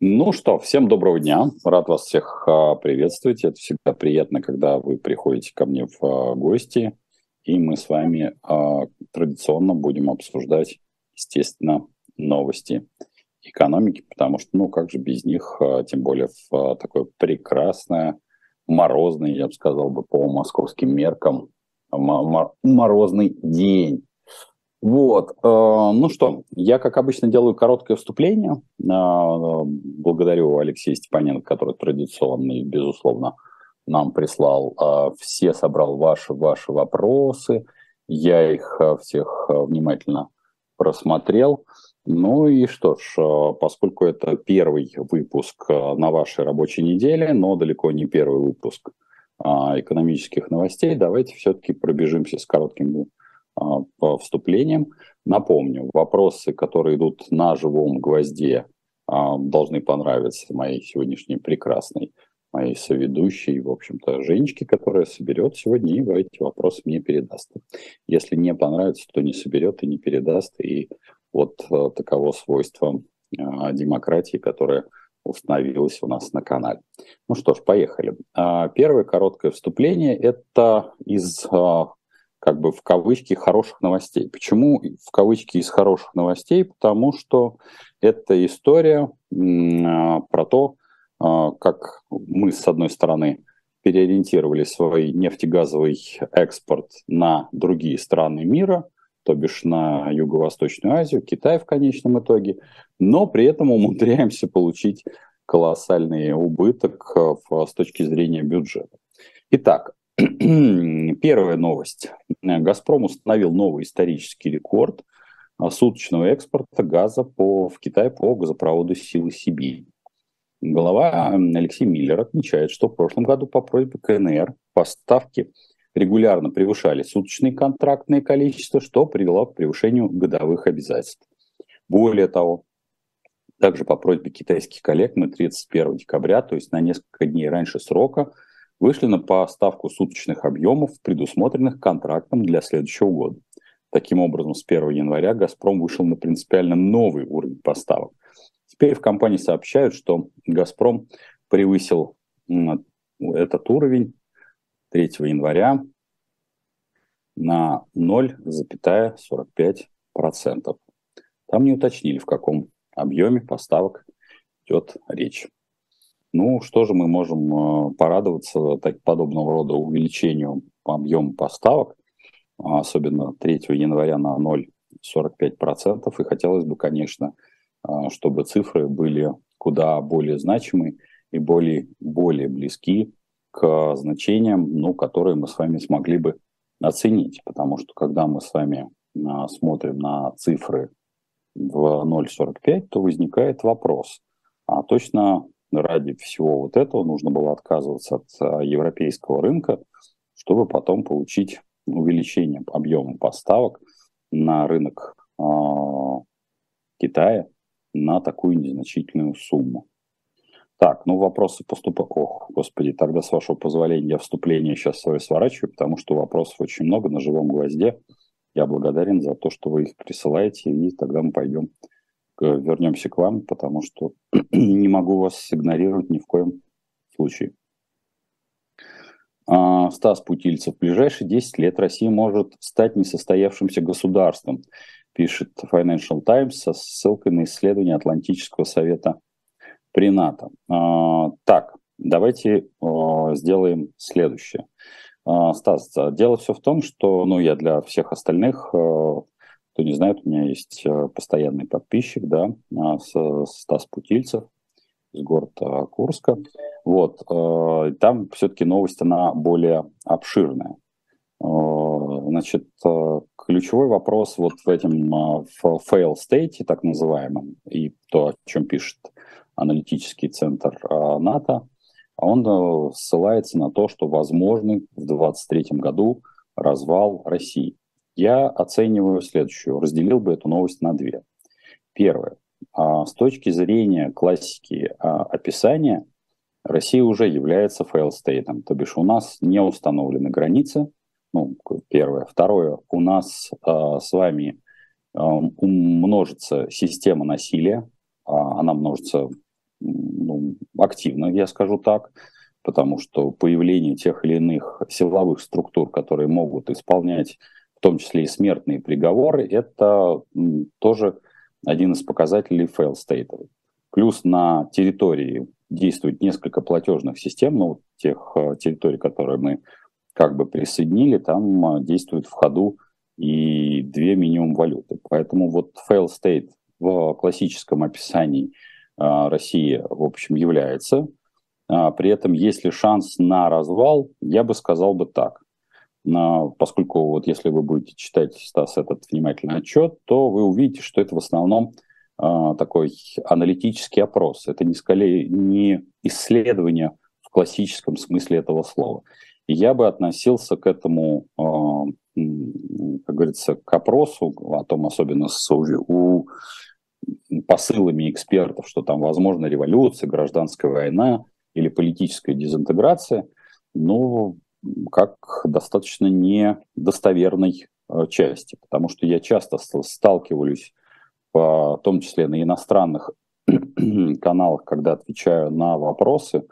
Ну что, всем доброго дня. Рад вас всех а, приветствовать. Это всегда приятно, когда вы приходите ко мне в а, гости. И мы с вами а, традиционно будем обсуждать, естественно, новости экономики, потому что, ну, как же без них, тем более в такое прекрасное, морозный, я бы сказал бы, по московским меркам, морозный день. Вот, э, ну что, я, как обычно, делаю короткое вступление. Э, благодарю Алексея Степаненко, который традиционно и, безусловно, нам прислал э, все, собрал ваши, ваши вопросы. Я их всех внимательно просмотрел. Ну и что ж, поскольку это первый выпуск на вашей рабочей неделе, но далеко не первый выпуск экономических новостей, давайте все-таки пробежимся с коротким по вступлениям. Напомню, вопросы, которые идут на живом гвозде, а, должны понравиться моей сегодняшней прекрасной, моей соведущей, в общем-то, Женечке, которая соберет сегодня и эти вопросы мне передаст. Если не понравится, то не соберет и не передаст. И вот а, таково свойство демократии, которая установилась у нас на канале. Ну что ж, поехали. Первое короткое вступление – это из как бы в кавычки хороших новостей. Почему в кавычки из хороших новостей? Потому что это история а, про то, а, как мы, с одной стороны, переориентировали свой нефтегазовый экспорт на другие страны мира, то бишь на Юго-Восточную Азию, Китай в конечном итоге, но при этом умудряемся получить колоссальный убыток с точки зрения бюджета. Итак, Первая новость. «Газпром» установил новый исторический рекорд суточного экспорта газа по, в Китай по газопроводу «Силы Сибири». Глава Алексей Миллер отмечает, что в прошлом году по просьбе КНР поставки регулярно превышали суточные контрактные количества, что привело к превышению годовых обязательств. Более того, также по просьбе китайских коллег мы 31 декабря, то есть на несколько дней раньше срока, вышли на поставку суточных объемов, предусмотренных контрактом для следующего года. Таким образом, с 1 января «Газпром» вышел на принципиально новый уровень поставок. Теперь в компании сообщают, что «Газпром» превысил этот уровень 3 января на 0,45%. Там не уточнили, в каком объеме поставок идет речь. Ну, что же мы можем э, порадоваться так, подобного рода увеличению объема поставок, особенно 3 января на 0,45%. И хотелось бы, конечно, э, чтобы цифры были куда более значимы и более, более близки к значениям, ну, которые мы с вами смогли бы оценить. Потому что когда мы с вами э, смотрим на цифры в 0,45, то возникает вопрос, а точно ради всего вот этого нужно было отказываться от а, европейского рынка, чтобы потом получить увеличение объема поставок на рынок э, Китая на такую незначительную сумму. Так, ну вопросы поступок. Ох, господи, тогда с вашего позволения я вступление сейчас свое сворачиваю, потому что вопросов очень много на живом гвозде. Я благодарен за то, что вы их присылаете, и тогда мы пойдем вернемся к вам, потому что не могу вас игнорировать ни в коем случае. А, Стас Путильцев. В ближайшие 10 лет Россия может стать несостоявшимся государством, пишет Financial Times со ссылкой на исследование Атлантического совета при НАТО. А, так, давайте а, сделаем следующее. Стас, дело все в том, что, ну, я для всех остальных кто не знает, у меня есть э, постоянный подписчик, да, а, Стас Путильцев из города Курска. Вот, э, там все-таки новость, она более обширная. Э, значит, ключевой вопрос вот в этом в fail state, так называемом, и то, о чем пишет аналитический центр НАТО, он ссылается на то, что возможный в 2023 году развал России. Я оцениваю следующую, разделил бы эту новость на две. Первое. А, с точки зрения классики а, описания, Россия уже является fail state ом, то бишь у нас не установлены границы, ну, первое. Второе, у нас а, с вами умножится система насилия, она множится активно, я скажу так, потому что появление тех или иных силовых структур, которые могут исполнять том числе и смертные приговоры, это тоже один из показателей fail state. Плюс на территории действует несколько платежных систем, ну, тех э, территорий, которые мы как бы присоединили, там э, действует в ходу и две минимум валюты. Поэтому вот fail state в классическом описании э, России, в общем, является. А при этом, есть ли шанс на развал, я бы сказал бы так. Поскольку вот если вы будете читать, Стас, этот внимательный отчет, то вы увидите, что это в основном а, такой аналитический опрос. Это не, скорее, не исследование в классическом смысле этого слова. Я бы относился к этому, а, как говорится, к опросу, о том особенно с у, посылами экспертов, что там возможна революция, гражданская война или политическая дезинтеграция, ну, как достаточно недостоверной а, части, потому что я часто сталкиваюсь в том числе на иностранных каналах, когда отвечаю на вопросы,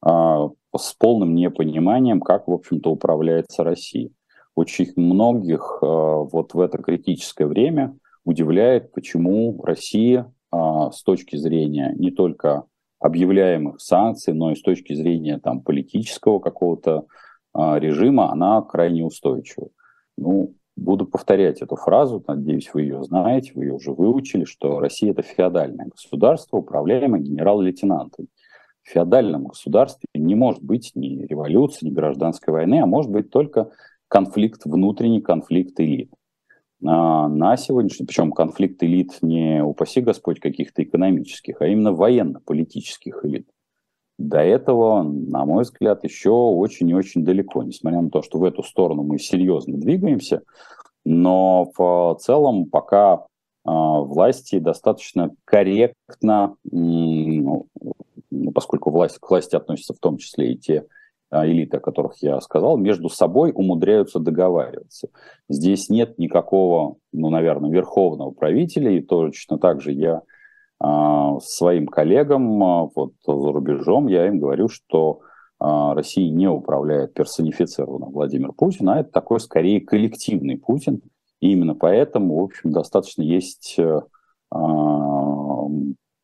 а, с полным непониманием, как, в общем-то, управляется Россия. Очень многих а, вот в это критическое время удивляет, почему Россия с точки зрения не только объявляемых санкций, но и с точки зрения там, политического какого-то режима, она крайне устойчива. Ну, Буду повторять эту фразу, надеюсь, вы ее знаете, вы ее уже выучили, что Россия – это феодальное государство, управляемое генерал-лейтенантом. В феодальном государстве не может быть ни революции, ни гражданской войны, а может быть только конфликт, внутренний конфликт элит. А на сегодняшний, причем конфликт элит не, упаси Господь, каких-то экономических, а именно военно-политических элит. До этого, на мой взгляд, еще очень и очень далеко, несмотря на то, что в эту сторону мы серьезно двигаемся, но в целом пока э, власти достаточно корректно, ну, поскольку власть, к власти относятся в том числе и те э, элиты, о которых я сказал, между собой умудряются договариваться. Здесь нет никакого, ну, наверное, верховного правителя, и точно так же я своим коллегам а, вот за рубежом я им говорю, что а, Россия не управляет персонифицированно Владимир Путин, а это такой скорее коллективный Путин. И именно поэтому, в общем, достаточно есть э,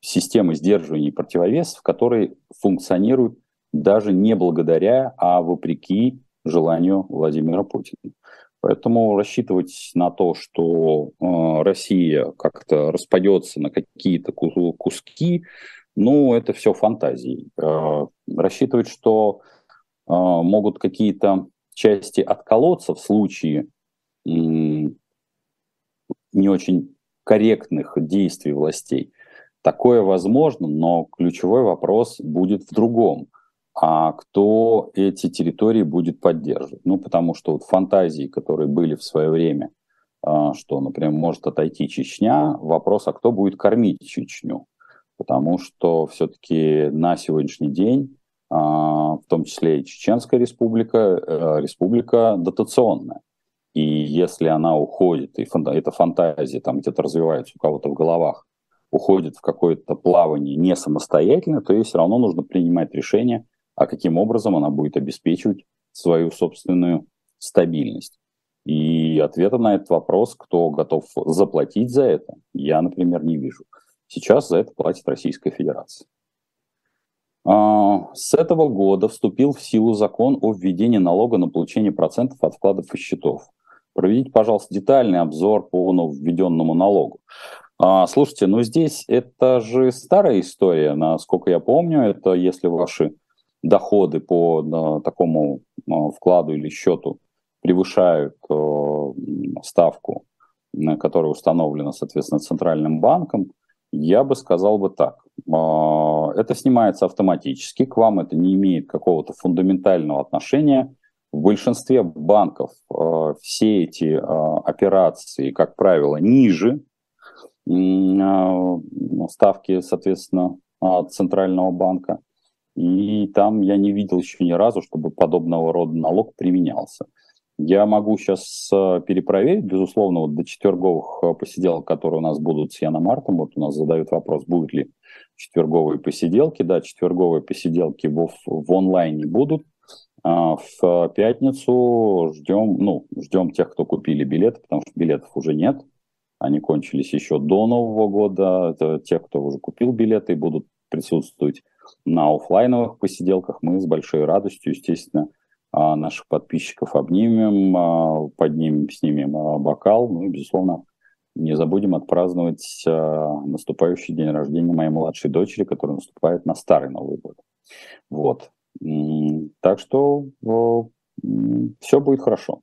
системы сдерживания и противовесов, которые функционируют даже не благодаря, а вопреки желанию Владимира Путина. Поэтому рассчитывать на то, что э, Россия как-то распадется на какие-то куски, ну, это все фантазии. Э, рассчитывать, что э, могут какие-то части отколоться в случае не очень корректных действий властей, такое возможно, но ключевой вопрос будет в другом – а кто эти территории будет поддерживать. Ну, потому что вот фантазии, которые были в свое время, а, что, например, может отойти Чечня, вопрос, а кто будет кормить Чечню? Потому что все-таки на сегодняшний день, а, в том числе и Чеченская республика, э, республика дотационная. И если она уходит, и эта фантазия там где-то развивается у кого-то в головах, уходит в какое-то плавание не самостоятельно, то ей все равно нужно принимать решение – а каким образом она будет обеспечивать свою собственную стабильность. И ответа на этот вопрос, кто готов заплатить за это, я, например, не вижу. Сейчас за это платит Российская Федерация. А, с этого года вступил в силу закон о введении налога на получение процентов от вкладов и счетов. Проведите, пожалуйста, детальный обзор по введенному налогу. А, слушайте, ну здесь это же старая история, насколько я помню, это если ваши доходы по такому а, вкладу или счету превышают э, ставку, которая установлена, соответственно, Центральным банком, я бы сказал бы так. А, это снимается автоматически, к вам это не имеет какого-то фундаментального отношения. В большинстве банков э, все эти э, операции, как правило, ниже ставки, соответственно, Центрального банка. И там я не видел еще ни разу, чтобы подобного рода налог применялся. Я могу сейчас э, перепроверить, безусловно, вот до четверговых э, посиделок, которые у нас будут с Яном Мартом, вот у нас задают вопрос, будет ли четверговые посиделки. Да, четверговые посиделки в, в онлайне будут. А в пятницу ждем, ну, ждем тех, кто купили билеты, потому что билетов уже нет. Они кончились еще до Нового года. Это те, кто уже купил билеты будут присутствовать на офлайновых посиделках. Мы с большой радостью, естественно, а, наших подписчиков обнимем, а, поднимем с ними бокал. Ну и, безусловно, не забудем отпраздновать наступающий день рождения моей младшей дочери, который наступает на Старый Новый год. Вот. Так что все будет хорошо.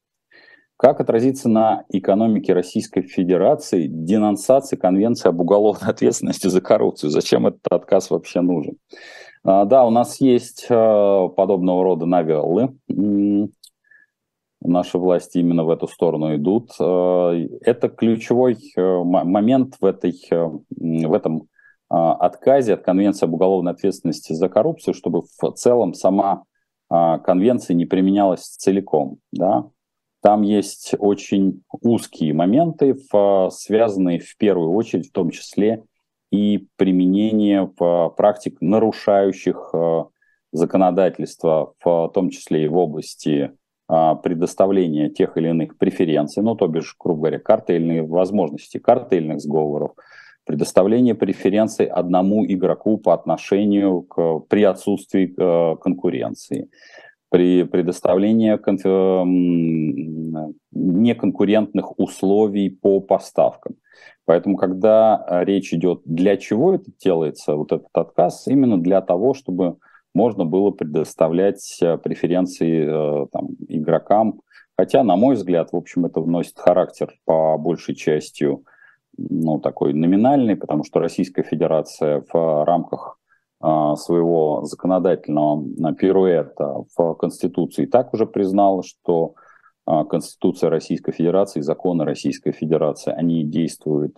Как отразится на экономике Российской Федерации денонсация Конвенции об уголовной ответственности за коррупцию? Зачем этот отказ вообще нужен? А, да, у нас есть а, подобного рода новеллы. Наши власти именно в эту сторону идут. А, это ключевой э, момент в, этой, э, в этом отказе от Конвенции об уголовной ответственности за коррупцию, чтобы в целом сама конвенция не применялась целиком. Да? Там есть очень узкие моменты, связанные в первую очередь в том числе и применение практик, нарушающих э, законодательство, в том числе и в области а, предоставления тех или иных преференций, ну, то бишь, грубо говоря, картельные возможности картельных сговоров, предоставление преференций одному игроку по отношению к, при отсутствии э, конкуренции, при предоставлении неконкурентных условий по поставкам. Поэтому, когда э, речь идет, для чего это делается, вот этот отказ, именно для того, чтобы можно было предоставлять э, преференции э, там, игрокам. Хотя, на мой взгляд, в общем, это вносит характер по большей частью ну, такой номинальный, потому что Российская Федерация в рамках своего законодательного пируэта в Конституции так уже признала, что а, Конституция Российской Федерации, законы Российской Федерации, они действуют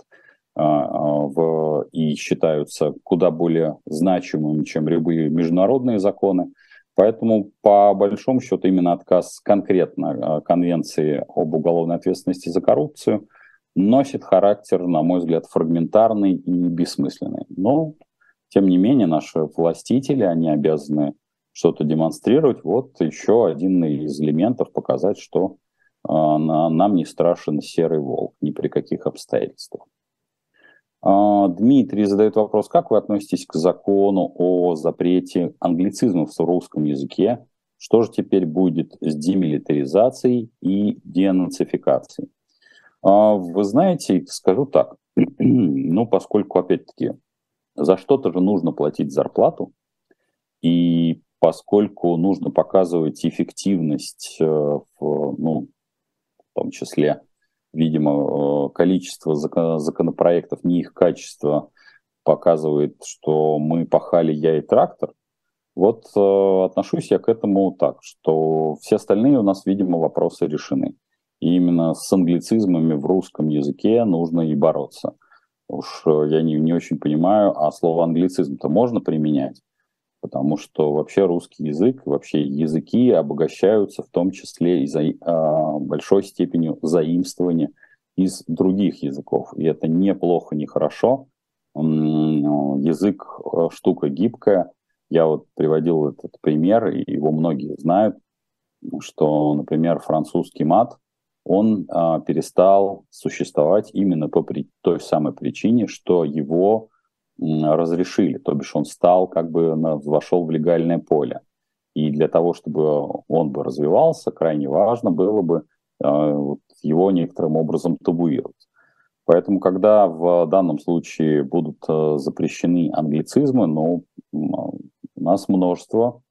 а, а, в, и считаются куда более значимыми, чем любые международные законы. Поэтому, по большому счету, именно отказ конкретно Конвенции об уголовной ответственности за коррупцию носит характер, на мой взгляд, фрагментарный и бессмысленный. Но, тем не менее, наши властители, они обязаны что-то демонстрировать, вот еще один из элементов показать, что э, нам не страшен серый волк ни при каких обстоятельствах. Э, Дмитрий задает вопрос, как вы относитесь к закону о запрете англицизмов в русском языке? Что же теперь будет с демилитаризацией и денацификацией? Э, вы знаете, скажу так, ну, поскольку, опять-таки, за что-то же нужно платить зарплату, и поскольку нужно показывать эффективность, э, в, ну, в том числе, видимо, э, количество законопроектов, не их качество, показывает, что мы пахали я и трактор. Вот э, отношусь я к этому так, что все остальные у нас, видимо, вопросы решены. И именно с англицизмами в русском языке нужно и бороться. Уж я не, не очень понимаю, а слово англицизм-то можно применять? потому что вообще русский язык, вообще языки обогащаются в том числе и за э, большой степенью заимствования из других языков. И это неплохо, не хорошо. Язык э, штука гибкая. Я вот приводил этот пример, и его многие знают, что, например, французский мат, он э, перестал существовать именно по при, той самой причине, что его разрешили, то бишь он стал как бы вошел в легальное поле. И для того, чтобы он бы развивался, крайне важно было бы э, вот, его некоторым образом табуировать. Поэтому, когда в данном случае будут э, запрещены англицизмы, ну, у нас множество,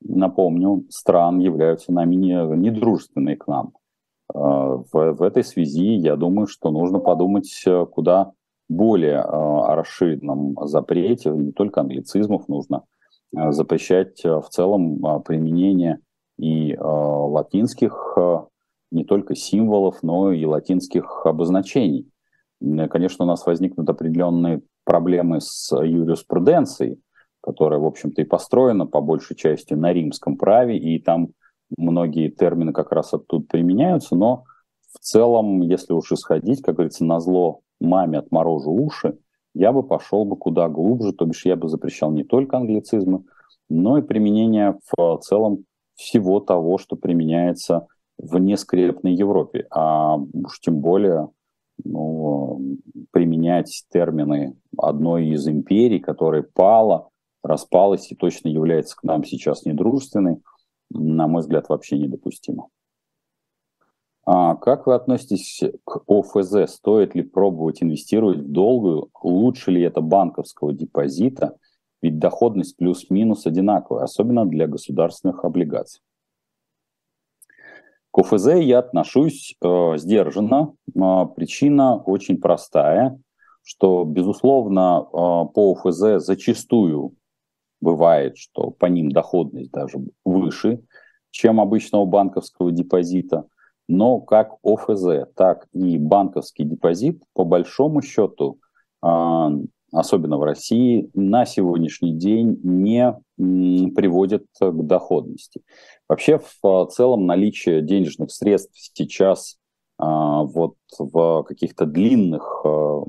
напомню, стран являются нами не, недружественные к нам. Э, в, в этой связи я думаю, что нужно подумать, куда более э, расширенном запрете, не только англицизмов, нужно э, запрещать э, в целом применение и латинских не только символов, но и латинских обозначений. Конечно, у нас возникнут определенные проблемы с юриспруденцией, которая, в общем-то, и построена по большей части на римском праве, и там многие термины как раз оттуда применяются, но в целом, если уж исходить, как говорится, на зло маме отморожу уши, я бы пошел бы куда глубже, то бишь я бы запрещал не только англицизмы, но и применение в целом всего того, что применяется в нескрепной Европе, а уж тем более ну, применять термины одной из империй, которая пала, распалась и точно является к нам сейчас недружественной, на мой взгляд, вообще недопустимо. А как вы относитесь к ОФЗ? Стоит ли пробовать инвестировать в долгую? Лучше ли это банковского депозита? Ведь доходность плюс-минус одинаковая, особенно для государственных облигаций. К ОФЗ я отношусь э, сдержанно. Э, причина очень простая, что, безусловно, э, по ОФЗ зачастую бывает, что по ним доходность даже выше, чем обычного банковского депозита. Но как ОФЗ, так и банковский депозит, по большому счету, э, особенно в России, на сегодняшний день не приводят к доходности. Вообще, в целом, наличие денежных средств сейчас а, вот в каких-то длинных а,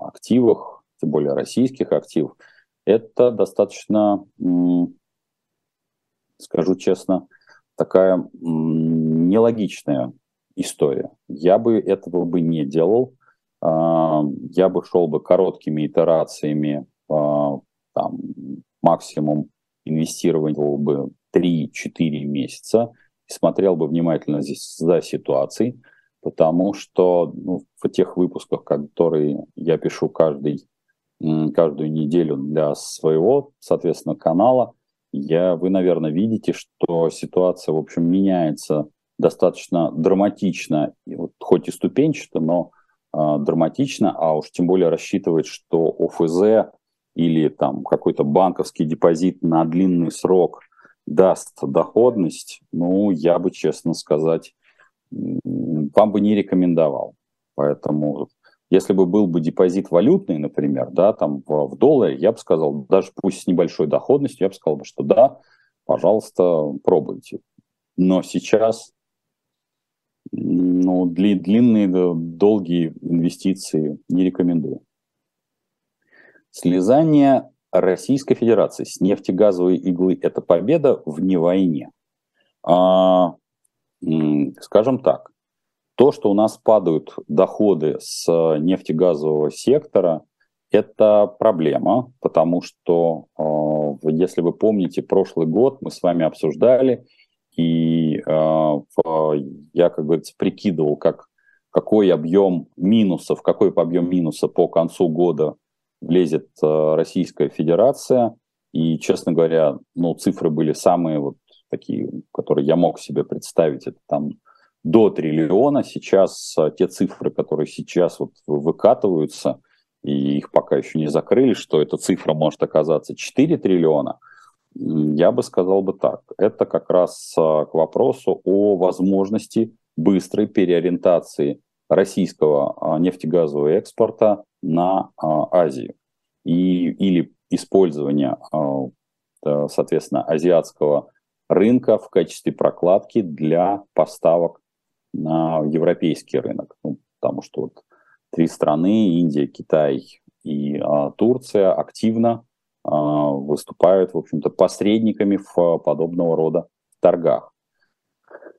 активах, тем более российских активах, это достаточно, скажу честно, такая нелогичная история. Я бы этого бы не делал. А, я бы шел бы короткими итерациями, там, максимум инвестировал бы 3-4 месяца и смотрел бы внимательно здесь за ситуацией, потому что ну, в тех выпусках, которые я пишу каждый, каждую неделю для своего, соответственно, канала, я, вы, наверное, видите, что ситуация, в общем, меняется достаточно драматично, вот, хоть и ступенчато, но э, драматично, а уж тем более рассчитывать, что ОФЗ или там какой-то банковский депозит на длинный срок даст доходность, ну, я бы, честно сказать, вам бы не рекомендовал. Поэтому, если бы был бы депозит валютный, например, да, там в, в долларе, я бы сказал, даже пусть с небольшой доходностью, я бы сказал, что да, пожалуйста, пробуйте. Но сейчас ну, длинные, долгие инвестиции не рекомендую. Слезание Российской Федерации с нефтегазовой иглы – это победа в не войне. А, скажем так, то, что у нас падают доходы с нефтегазового сектора, это проблема, потому что, а, если вы помните, прошлый год мы с вами обсуждали, и а, я, как говорится, прикидывал, как, какой объем минусов, какой объем минуса по концу года влезет э, Российская Федерация. И, честно говоря, ну, цифры были самые вот такие, которые я мог себе представить. Это там до триллиона. Сейчас э, те цифры, которые сейчас вот выкатываются, и их пока еще не закрыли, что эта цифра может оказаться 4 триллиона, я бы сказал бы так. Это как раз э, к вопросу о возможности быстрой переориентации российского нефтегазового экспорта на Азию и, или использование, соответственно, азиатского рынка в качестве прокладки для поставок на европейский рынок. Ну, потому что вот три страны, Индия, Китай и а, Турция, активно а, выступают, в общем-то, посредниками в подобного рода торгах.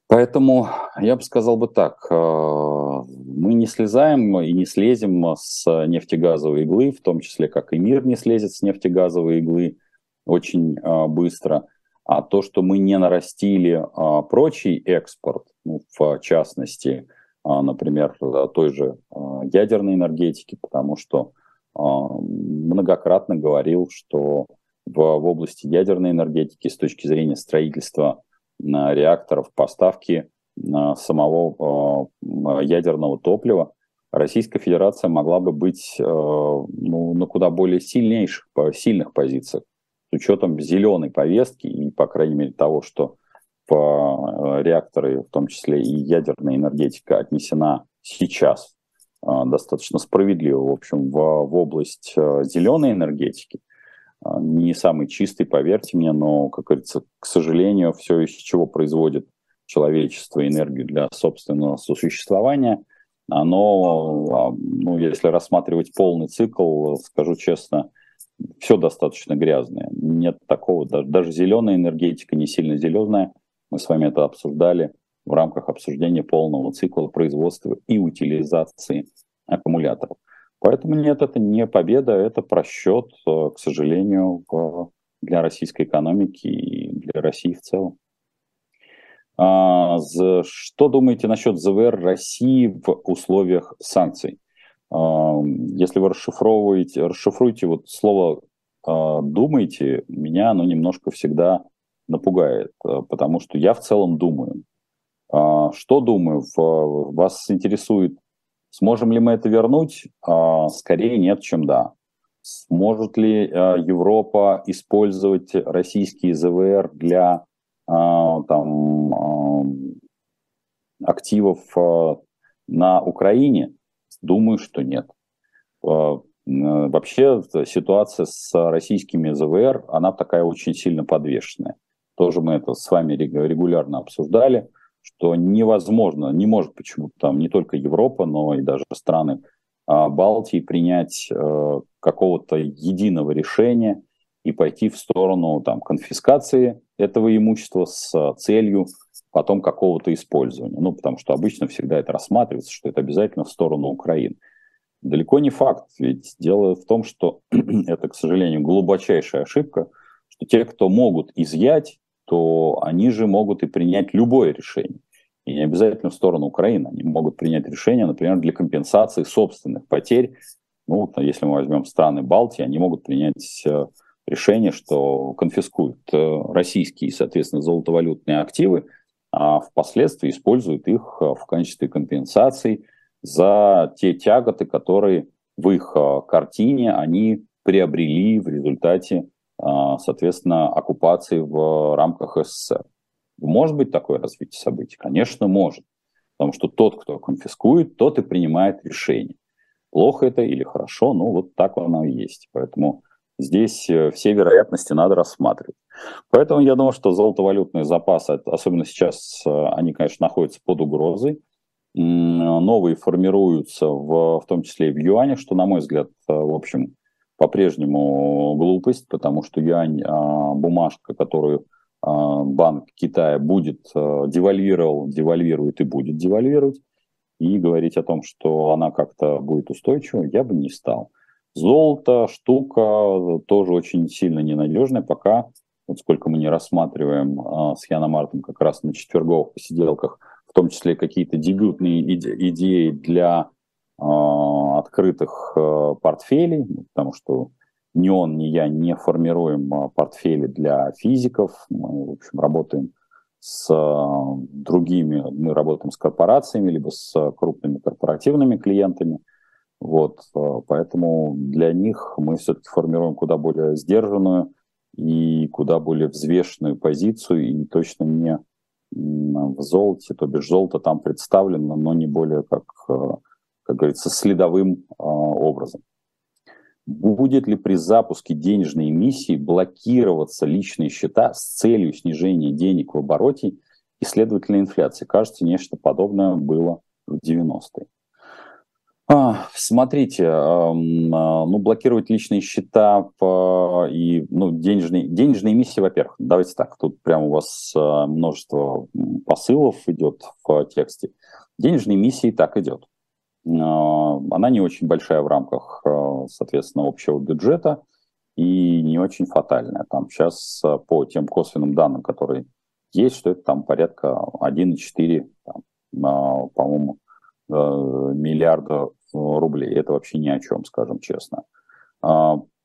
Поэтому я бы сказал бы так, э, мы не слезаем и не слезем с нефтегазовой иглы, в том числе как и мир не слезет с нефтегазовой иглы очень э, быстро. А то, что мы не нарастили э, прочий экспорт, ну, в частности, например, той же ядерной энергетики, потому что многократно говорил, что в, в области ядерной энергетики с точки зрения строительства реакторов, поставки самого а, ядерного топлива, Российская Федерация могла бы быть а, ну, на куда более сильнейших, сильных позициях. С учетом зеленой повестки и, по крайней мере, того, что а, реакторы, в том числе и ядерная энергетика, отнесена сейчас достаточно справедливо, в общем, в, в область зеленой энергетики, а, не самый чистый, поверьте мне, но, как говорится, к сожалению, все, из чего производит человечество энергию для собственного существования, оно, ну, если рассматривать полный цикл, скажу честно, все достаточно грязное. Нет такого, даже, даже зеленая энергетика, не сильно зеленая, мы с вами это обсуждали в рамках обсуждения полного цикла производства и утилизации аккумуляторов. Поэтому нет, это не победа, это просчет, э, к сожалению, для российской экономики и для России в целом. А, что думаете насчет ЗВР России в условиях санкций? А, если вы расшифровываете, расшифруете вот слово а, «думаете», меня оно немножко всегда напугает, потому что я в целом думаю. Что думаю? Вас интересует, сможем ли мы это вернуть? Скорее нет, чем да. Сможет ли Европа использовать российские ЗВР для там, активов на Украине? Думаю, что нет. Вообще ситуация с российскими ЗВР, она такая очень сильно подвешенная. Тоже мы это с вами регулярно обсуждали, что невозможно, не может почему-то там не только Европа, но и даже страны Балтии принять э, какого-то единого решения и пойти в сторону там, конфискации этого имущества с целью потом какого-то использования. Ну, потому что обычно всегда это рассматривается, что это обязательно в сторону Украины. Далеко не факт, ведь дело в том, что это, к сожалению, глубочайшая ошибка, что те, кто могут изъять, то они же могут и принять любое решение. И не обязательно в сторону Украины. Они могут принять решение, например, для компенсации собственных потерь. Ну, если мы возьмем страны Балтии, они могут принять э, решение, что конфискуют э, российские, соответственно, золотовалютные активы, а впоследствии используют их э, в качестве компенсации за те тяготы, которые в их картине они приобрели в результате, соответственно, оккупации в рамках СССР. Может быть такое развитие событий? Конечно, может. Потому что тот, кто конфискует, тот и принимает решение. Плохо это или хорошо, ну вот так оно и есть. Поэтому здесь э, все вероятности надо рассматривать. Поэтому я думаю, что золотовалютные запасы, особенно сейчас, э, они, конечно, находятся под угрозой. Новые формируются, в, в том числе и в юанях, что, на мой взгляд, э, в общем, по-прежнему глупость, потому что юань, а, бумажка, которую а, банк Китая будет девальвировал, девальвирует и будет девальвировать, и говорить о том, что она как-то будет устойчива, я бы не стал. Золото штука тоже очень сильно ненадежная, пока, вот сколько мы не рассматриваем а, с Яном Мартом как раз на четверговых посиделках, в том числе какие-то дебютные иде- идеи для а, открытых а, портфелей, потому что ни он, ни я не формируем а, портфели для физиков, мы, в общем, работаем с другими, мы работаем с корпорациями, либо с крупными корпоративными клиентами – вот, э, поэтому для них мы все-таки формируем куда более сдержанную и куда более взвешенную позицию, и точно не в золоте, то бишь золото там представлено, но не более, как, э, как говорится, следовым э, образом. Будет ли при запуске денежной эмиссии блокироваться личные счета с целью снижения денег в обороте и, следовательно, инфляции? Кажется, нечто подобное было в 90-е. А, смотрите, а, ну, блокировать личные счета и ну, денежные, денежные эмиссии, во-первых, давайте так, тут прямо у вас а, множество посылов идет в тексте. Денежные эмиссии так идет. Она не очень большая в рамках, соответственно, общего бюджета и не очень фатальная. Там сейчас по тем косвенным данным, которые есть, что это там порядка 1,4, по-моему, э, миллиарда рублей. Это вообще ни о чем, скажем честно.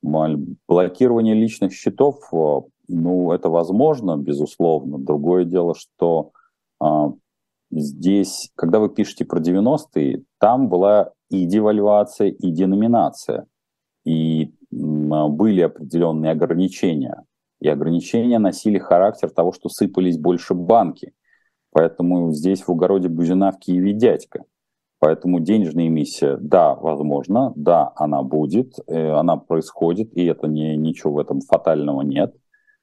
Блокирование личных счетов, э, ну, это возможно, безусловно. Другое дело, что здесь, когда вы пишете про 90-е, там была и девальвация, и деноминация. И были определенные ограничения. И ограничения носили характер того, что сыпались больше банки. Поэтому здесь в огороде Бузина в Киеве дядька. Поэтому денежная эмиссия, да, возможно, да, она будет, э, она происходит, и это не, ничего в этом фатального нет,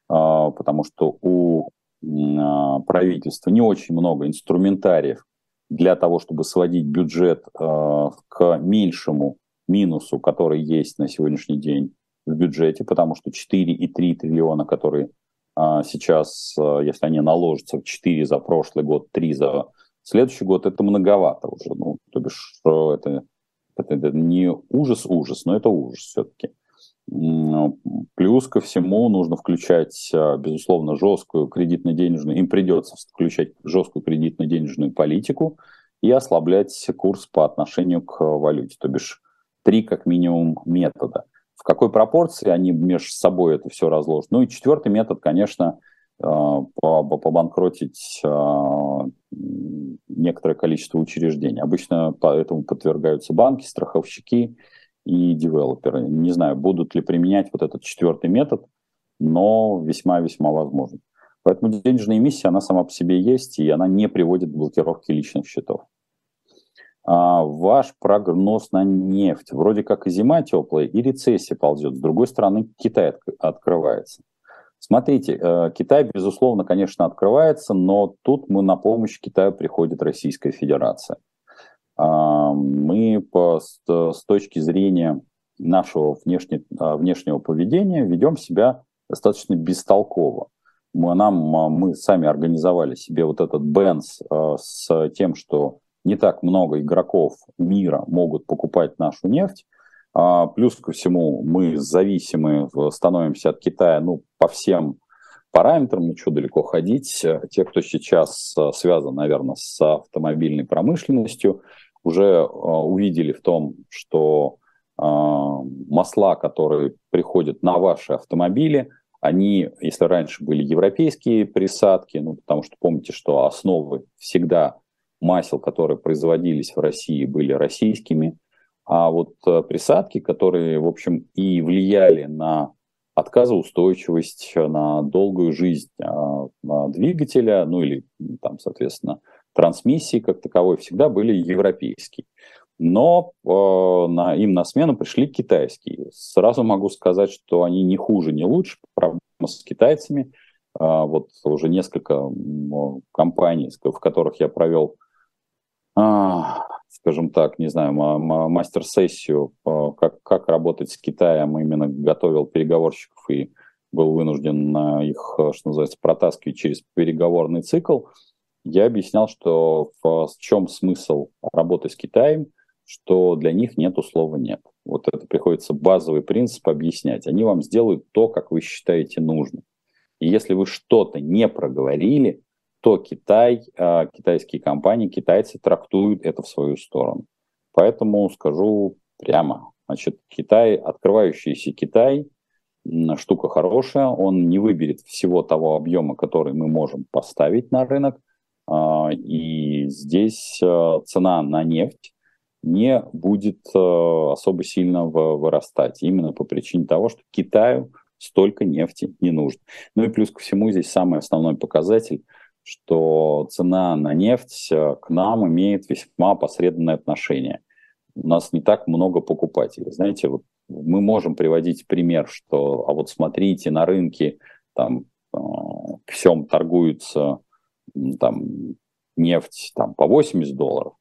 а, потому что у а, правительства не очень много инструментариев для того, чтобы сводить бюджет э, к меньшему минусу, который есть на сегодняшний день в бюджете, потому что 4,3 триллиона, которые э, сейчас, если они наложатся в 4 за прошлый год, 3 за следующий год, это многовато уже. Ну, то бишь, это, это, это не ужас-ужас, но это ужас все-таки. Плюс ко всему нужно включать, а, безусловно, жесткую кредитно-денежную, им придется включать жесткую кредитно-денежную политику и ослаблять курс по отношению к валюте. То бишь три как минимум метода. В какой пропорции они между собой это все разложат? Ну и четвертый метод, конечно, а, побанкротить а, некоторое количество учреждений. Обычно этому подвергаются банки, страховщики и девелоперы. Не знаю, будут ли применять вот этот четвертый метод, но весьма-весьма возможно. Поэтому денежная эмиссия, она сама по себе есть, и она не приводит к блокировке личных счетов. А ваш прогноз на нефть. Вроде как и зима теплая, и рецессия ползет. С другой стороны, Китай от, открывается. Смотрите, э, Китай, безусловно, конечно, открывается, но тут мы на помощь Китаю приходит Российская Федерация. А, мы по, с точки зрения нашего внешне, а, внешнего поведения ведем себя достаточно бестолково. Мы, нам, а, мы сами организовали себе вот этот бенз с тем, что не так много игроков мира могут покупать нашу нефть. Плюс ко всему мы зависимы становимся от Китая ну, по всем параметрам, что далеко ходить. Те, кто сейчас связан, наверное, с автомобильной промышленностью, уже э, увидели в том, что э, масла, которые приходят на ваши автомобили, они, если раньше были европейские присадки, ну, потому что помните, что основы всегда масел, которые производились в России, были российскими, а вот э, присадки, которые, в общем, и влияли на отказоустойчивость, на долгую жизнь двигателя, ну или там, соответственно, трансмиссии как таковой всегда были европейские. Но э, на, им на смену пришли китайские. Сразу могу сказать, что они не хуже, не лучше. Проблема с китайцами. Э, вот уже несколько компаний, в которых я провел, э, скажем так, не знаю, мастер-сессию, э, как, как работать с Китаем, именно готовил переговорщиков и был вынужден их, что называется, протаскивать через переговорный цикл я объяснял, что в чем смысл работы с Китаем, что для них нет слова «нет». Вот это приходится базовый принцип объяснять. Они вам сделают то, как вы считаете нужным. И если вы что-то не проговорили, то Китай, а, китайские компании, китайцы трактуют это в свою сторону. Поэтому скажу прямо. Значит, Китай, открывающийся Китай, штука хорошая, он не выберет всего того объема, который мы можем поставить на рынок – а, и здесь э, цена на нефть не будет особо сильно вырастать, именно по причине того, что Китаю столько нефти не нужно. Ну и плюс ко всему здесь самый основной показатель, что цена на нефть э, к нам имеет весьма посредственное отношение. У нас не так много покупателей. Знаете, вот мы можем приводить пример, что, а вот смотрите, на рынке там всем торгуются там нефть там, по 80 долларов,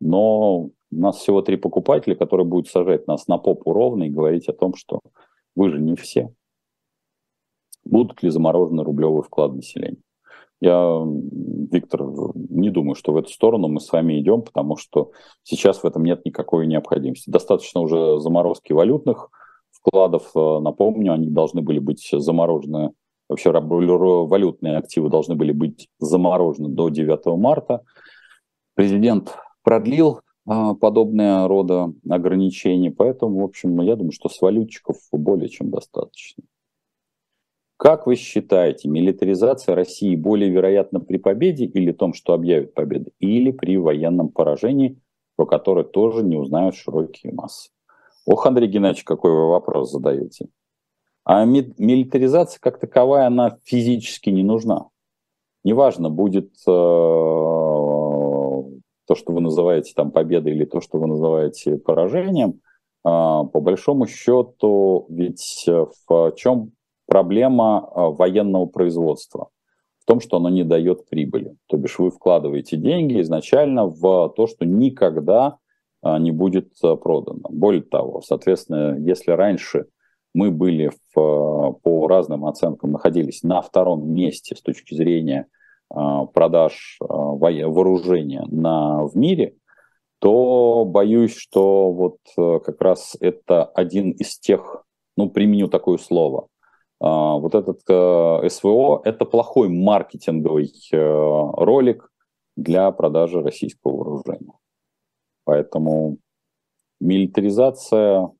но у нас всего три покупателя, которые будут сажать нас на попу ровно и говорить о том, что вы же не все. Будут ли заморожены рублевые вклады населения? Я, Виктор, не думаю, что в эту сторону мы с вами идем, потому что сейчас в этом нет никакой необходимости. Достаточно уже заморозки валютных вкладов. Напомню, они должны были быть заморожены вообще валютные активы должны были быть заморожены до 9 марта. Президент продлил а, подобные рода ограничения, поэтому, в общем, я думаю, что с валютчиков более чем достаточно. Как вы считаете, милитаризация России более вероятна при победе или том, что объявят победу, или при военном поражении, про которое тоже не узнают широкие массы? Ох, Андрей Геннадьевич, какой вы вопрос задаете. А милитаризация как таковая, она физически не нужна. Неважно, будет э, то, что вы называете там победой или то, что вы называете поражением, э, по большому счету, ведь в чем проблема э, военного производства? В том, что оно не дает прибыли. То бишь вы вкладываете деньги изначально в то, что никогда а, не будет а, продано. Более того, соответственно, если раньше мы были в, а, по разным оценкам находились на втором месте с точки зрения продаж вооружения на, в мире, то боюсь, что вот как раз это один из тех, ну, применю такое слово, вот этот СВО – это плохой маркетинговый ролик для продажи российского вооружения. Поэтому милитаризация,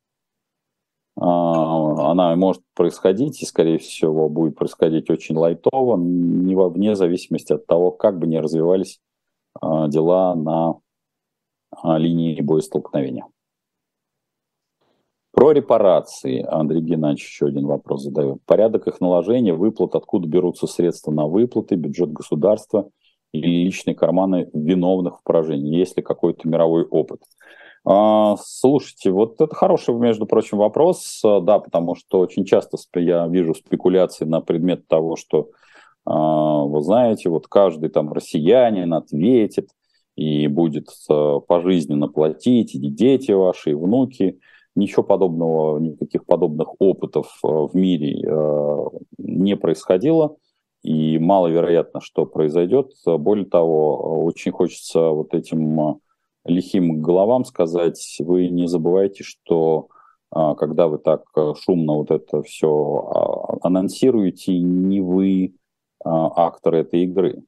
а, она может происходить, и, скорее всего, будет происходить очень лайтово, не во, вне зависимости от того, как бы ни развивались а, дела на а, линии боестолкновения. Про репарации Андрей Геннадьевич еще один вопрос задает. Порядок их наложения, выплат, откуда берутся средства на выплаты, бюджет государства – или личные карманы виновных в поражении? Есть ли какой-то мировой опыт? А, слушайте, вот это хороший, между прочим, вопрос, да, потому что очень часто я вижу спекуляции на предмет того, что, а, вы знаете, вот каждый там россиянин ответит и будет а, пожизненно платить, и дети ваши, и внуки. Ничего подобного, никаких подобных опытов в мире не происходило и маловероятно, что произойдет. Более того, очень хочется вот этим а, лихим головам сказать, вы не забывайте, что а, когда вы так а, шумно вот это все анонсируете, не вы актор этой игры.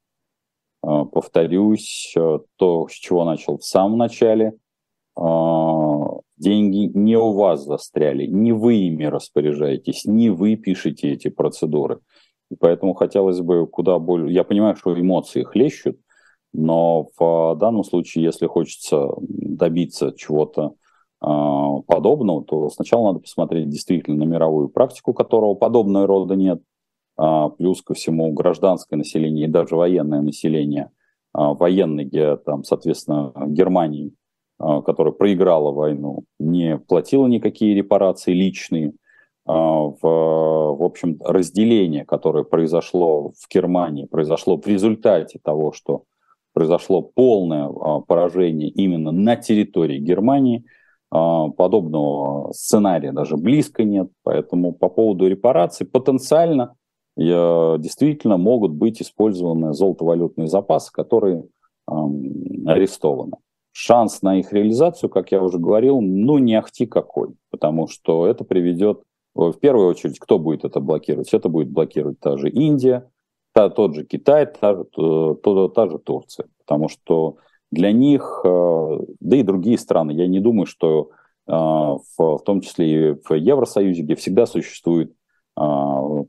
Повторюсь, то, с чего начал в самом начале, деньги не у вас застряли, не вы ими распоряжаетесь, не вы пишете эти процедуры – и поэтому хотелось бы куда более... Я понимаю, что эмоции хлещут, но в данном случае, если хочется добиться чего-то э, подобного, то сначала надо посмотреть действительно на мировую практику, которого подобного рода нет, э, плюс ко всему гражданское население и даже военное население, э, военные, там, соответственно, Германии, которая проиграла войну, не платила никакие репарации личные, а, в, в общем, разделение, которое произошло в Германии, произошло в результате того, что произошло полное а, поражение именно на территории Германии. А, подобного сценария даже близко нет. Поэтому по поводу репараций потенциально действительно могут быть использованы золотовалютные запасы, которые арестованы. Шанс на их реализацию, как я уже говорил, ну не ахти какой, потому что это приведет в первую очередь, кто будет это блокировать? Это будет блокировать та же Индия, та, тот же Китай, та же, та, та же Турция. Потому что для них, э, да и другие страны, я не думаю, что э, в, в том числе и в Евросоюзе, где всегда существуют э,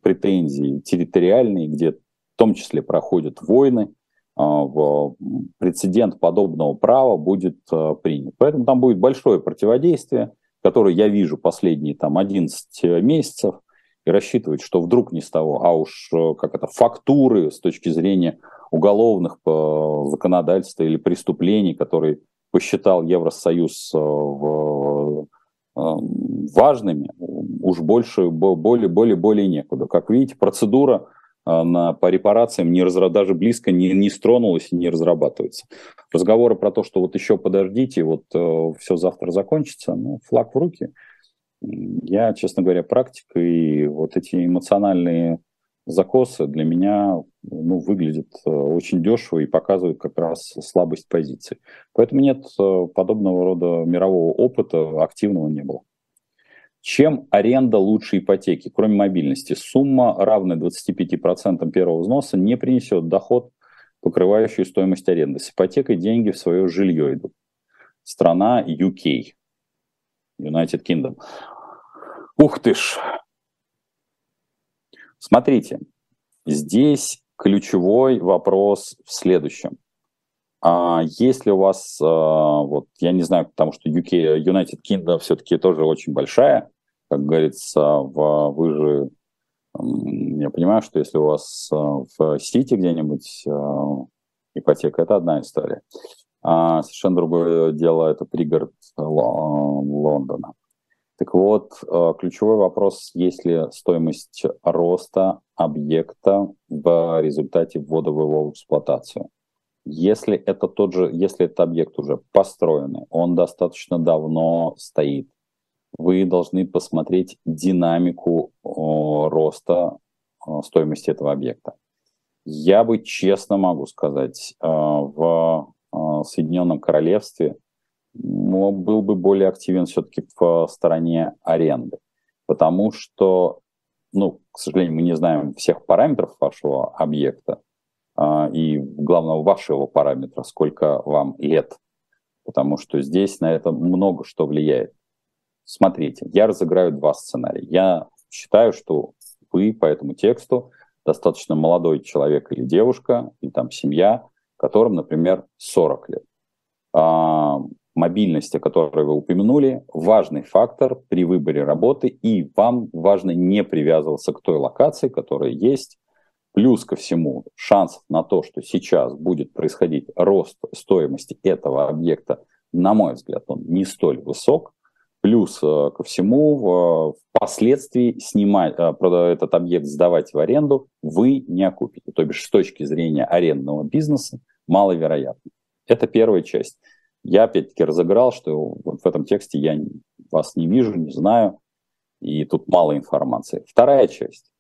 претензии территориальные, где в том числе проходят войны, прецедент подобного права будет принят. Поэтому там будет большое противодействие – который я вижу последние там 11 э, месяцев, и рассчитывать, что вдруг не с того, а уж э, как это, фактуры с точки зрения уголовных э, законодательства или преступлений, которые посчитал Евросоюз в, важными, уж больше, более, более, более некуда. Как видите, процедура а, на, по репарациям не разра... даже близко не, не стронулась и не разрабатывается. Разговоры про то, что вот еще подождите, вот э, все завтра закончится, ну, флаг в руки. Я, честно говоря, практик, и вот эти эмоциональные закосы для меня ну, выглядят э, очень дешево и показывают как раз слабость позиции. Поэтому нет э, подобного рода мирового опыта активного не было. Чем аренда лучше ипотеки, кроме мобильности? Сумма, равная 25% первого взноса, не принесет доход, покрывающий стоимость аренды. С ипотекой деньги в свое жилье идут. Страна UK, United Kingdom. Ух ты ж! Смотрите, здесь ключевой вопрос в следующем. А если у вас, а, вот, я не знаю, потому что UK, United Kingdom все-таки тоже очень большая, как говорится, в, вы же, я понимаю, что если у вас а, в Сити где-нибудь а, ипотека, это одна история. А совершенно другое дело, это пригород Лондона. Так вот, э, ключевой вопрос, есть ли стоимость роста объекта в результате ввода в его эксплуатацию. Если это тот же, если этот объект уже построенный, он достаточно давно стоит, вы должны посмотреть динамику роста стоимости этого объекта. Я бы честно могу сказать, э, в э, Соединенном Королевстве был бы более активен все-таки в стороне аренды, потому что, ну, к сожалению, мы не знаем всех параметров вашего объекта э, и, главного, вашего параметра, сколько вам лет, потому что здесь на это много что влияет. Смотрите, я разыграю два сценария. Я считаю, что вы по этому тексту достаточно молодой человек или девушка, или там семья, которым, например, 40 лет. А, мобильность, о которой вы упомянули, важный фактор при выборе работы, и вам важно не привязываться к той локации, которая есть. Плюс ко всему, шансов на то, что сейчас будет происходить рост стоимости этого объекта, на мой взгляд, он не столь высок, Плюс э, ко всему, впоследствии снимать, э, этот объект сдавать в аренду вы не окупите. То бишь, с точки зрения арендного бизнеса, маловероятно. Это первая часть. Я опять-таки разыграл, что в этом тексте я вас не вижу, не знаю, и тут мало информации. Вторая часть.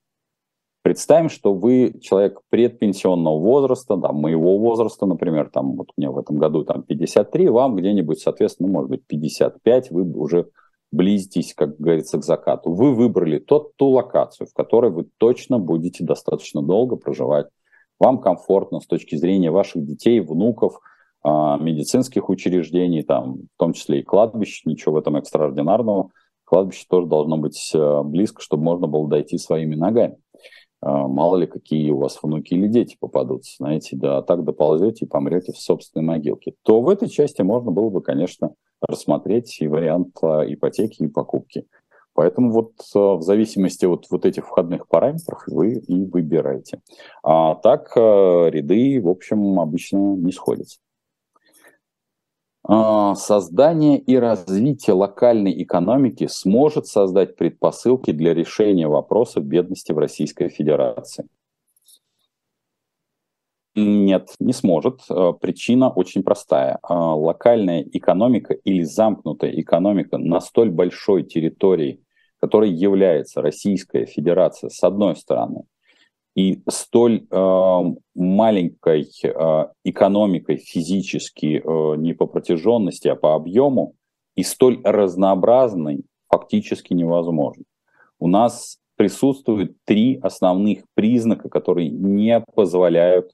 Представим, что вы человек предпенсионного возраста, да, моего возраста, например, там вот мне в этом году там 53, вам где-нибудь, соответственно, может быть 55, вы уже близитесь, как говорится, к закату. Вы выбрали тот, ту локацию, в которой вы точно будете достаточно долго проживать. Вам комфортно с точки зрения ваших детей, внуков, а, медицинских учреждений, там, в том числе и кладбищ, ничего в этом экстраординарного. Кладбище тоже должно быть э, близко, чтобы можно было дойти своими ногами. А, мало ли какие у вас внуки или дети попадутся, знаете, да, так доползете и помрете в собственной могилке, то в этой части можно было бы, конечно, рассмотреть и вариант а, ипотеки и покупки. Поэтому вот а, в зависимости от вот этих входных параметров вы и выбираете. А так ряды, в общем, обычно не сходятся. А, создание и развитие локальной экономики сможет создать предпосылки для решения вопроса бедности в Российской Федерации. Нет, не сможет. А, причина очень простая. А, локальная экономика или замкнутая экономика на столь большой территории, которой является Российская Федерация, с одной стороны, и столь э, маленькой э, экономикой физически э, не по протяженности, а по объему, и столь разнообразной фактически невозможно. У нас присутствуют три основных признака, которые не позволяют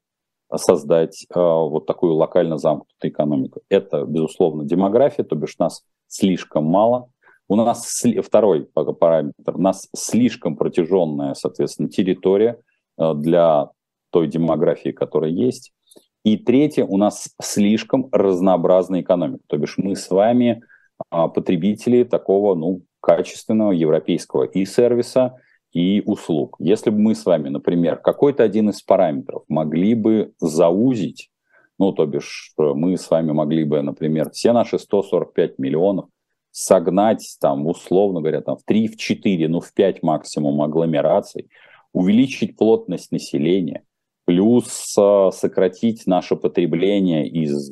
создать э, вот такую локально замкнутую экономику. Это, безусловно, демография, то бишь нас слишком мало. У нас второй параметр, у нас слишком протяженная, соответственно, территория, для той демографии, которая есть. И третье, у нас слишком разнообразная экономика. То бишь мы с вами а, потребители такого ну, качественного европейского и сервиса, и услуг. Если бы мы с вами, например, какой-то один из параметров могли бы заузить, ну, то бишь мы с вами могли бы, например, все наши 145 миллионов согнать, там, условно говоря, там, в 3, в 4, ну, в 5 максимум агломераций, увеличить плотность населения, плюс э, сократить наше потребление из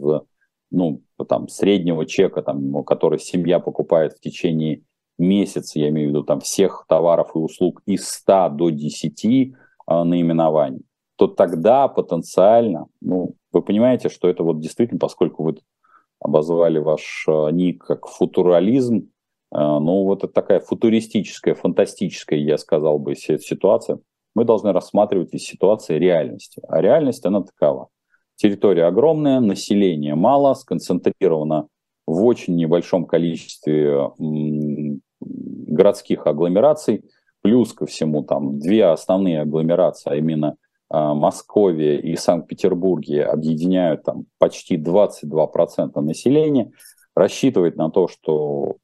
ну, там, среднего чека, там, который семья покупает в течение месяца, я имею в виду там, всех товаров и услуг из 100 до 10 э, наименований, то тогда потенциально, ну, вы понимаете, что это вот действительно, поскольку вы обозвали ваш э, ник как футурализм, а, ну, вот это такая футуристическая, фантастическая, я сказал бы, ситуация. Мы должны рассматривать из ситуации реальности. А реальность, она такова. Территория огромная, население мало, сконцентрировано в очень небольшом количестве городских агломераций. Плюс ко всему там две основные агломерации, а именно а, Московия и Санкт-Петербурге объединяют там почти 22% населения. Рассчитывать на то, что